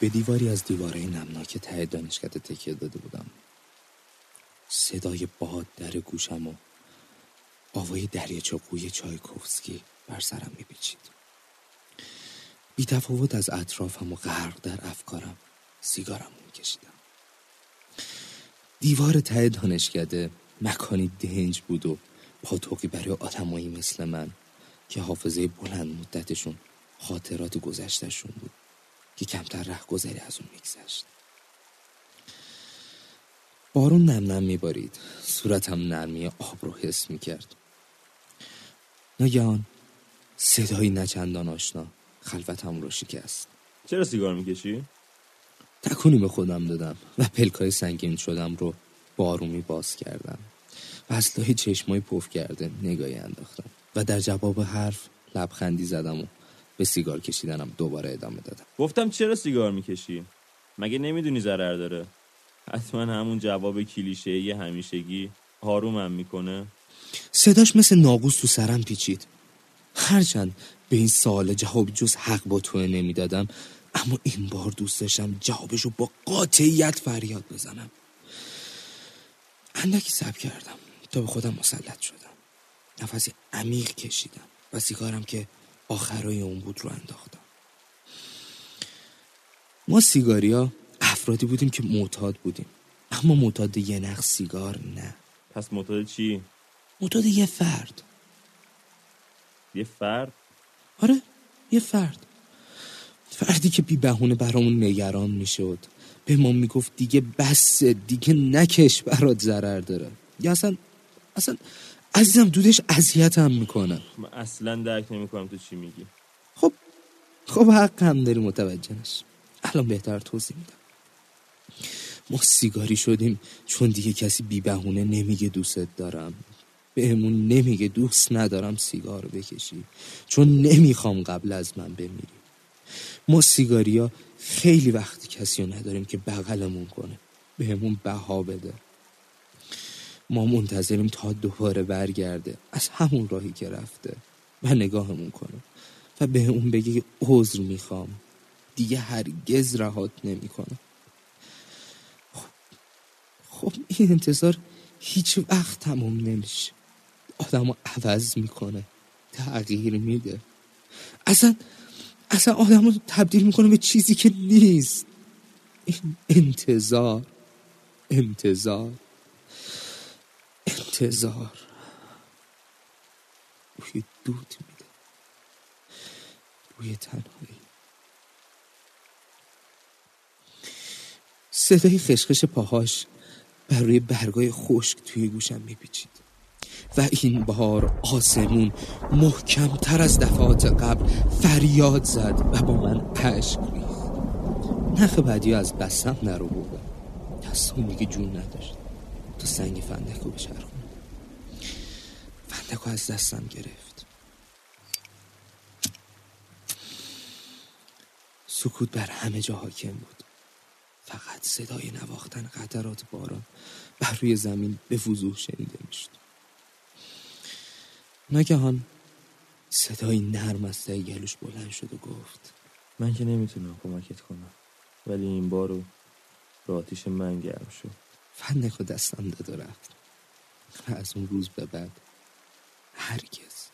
به دیواری از دیواره نمناک ته دانشکده تکیه داده بودم. صدای باد در گوشم و آوای دریاچه قوی چایکوفسکی بر سرم میپیچید. بی تفاوت از اطرافم و غرق در افکارم سیگارم میکشیدم. دیوار ته دانشکده مکانی دنج بود و پاتوقی برای آدمایی مثل من که حافظه بلند مدتشون خاطرات گذشتشون بود. که کمتر ره گذری از اون میگذشت. بارون نم نم میبارید. صورتم نرمی آب رو حس می‌کرد. ناگهان صدایی نچندان آشنا. خلوتم رو شکست. چرا سیگار می‌کشی؟ تکونی به خودم دادم و پلکای سنگین شدم رو بارومی باز کردم. و اصلاحی چشمای پف کرده نگاهی انداختم. و در جواب حرف لبخندی زدم و به سیگار کشیدنم دوباره ادامه دادم. گفتم چرا سیگار می‌کشی؟ مگه نمی‌دونی ضرر داره؟ حتما همون جواب کلیشه یه همیشگی آرومم می‌کنه. صداش مثل ناقوس تو سرم پیچید. هرچند به این سوال جواب جز حق با توه نمی‌دادم اما این بار دوست داشتم جوابشو با قاطعیت فریاد بزنم. اندکی سب کردم تا به خودم مسلط شدم. نفسی عمیق کشیدم و سیگارم که آخرای اون بود رو انداختم. ما سیگاریا افرادی بودیم که معتاد بودیم. اما معتاد یه نخ سیگار نه. پس معتاد چی؟ معتاد یه فرد. یه فرد؟ آره یه فرد. فردی که بی بهونه برامون نگران می‌شد. به ما می‌گفت دیگه بسه دیگه نکش برات ضرر داره. یا اصلا اصلا عزیزم دودش اذیتم می‌کنه. من اصلا درک نمی‌کنم تو چی میگی. خب خب حق هم داری متوجه نش الان بهتر توضیح میدم. ما سیگاری شدیم چون دیگه کسی بی بهونه نمیگه دوستت دارم. بهمون نمیگه دوست ندارم سیگار بکشی. چون نمی‌خوام قبل از من بمیری. ما سیگاریا خیلی وقتی کسی رو نداریم که بغلمون کنه. بهمون بها بده. ما منتظریم تا دوباره برگرده. از همون راهی که رفته. و نگاهمون کنه. و به اون بگه عذر می‌خوام. دیگه هرگز رهات نمی‌کنه. خب, خب این انتظار هیچ وقت تموم نمیشه. آدم رو عوض می‌کنه. تغییر میده. اصلا اصلا آدم رو تبدیل می‌کنه به چیزی که نیست. این انتظار انتظار. انتظار بوی دود میده. بوی تنهایی. صدای خشخش پاهاش بر روی برگای خشک توی گوشم میپیچید. و این بار آسمون محکمتر از دفعات قبل فریاد زد و با من اشک ریخت. نخ بعدی از بستم نرو بودم دستم دیگه جون نداشت. تا سنگ فندک رو بچرخونم فندک از دستم گرفت. سکوت بر همه جا حاکم بود. فقط صدای نواختن قطرات باران بر روی زمین به وضوح شنیده می‌شد. ناگهان صدای نرم از گلوش بلند شد و گفت من که نمی‌تونم کمکت کنم ولی این بار رو آتیش من گرم شد. فندک و دستم داد و رفت. و از اون روز به بعد هرگز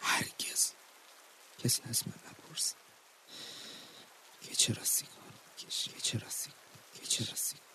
هرگز کسی از من نپرسید که چرا سیگار می‌کشی که چرا سیگار که چرا سیگار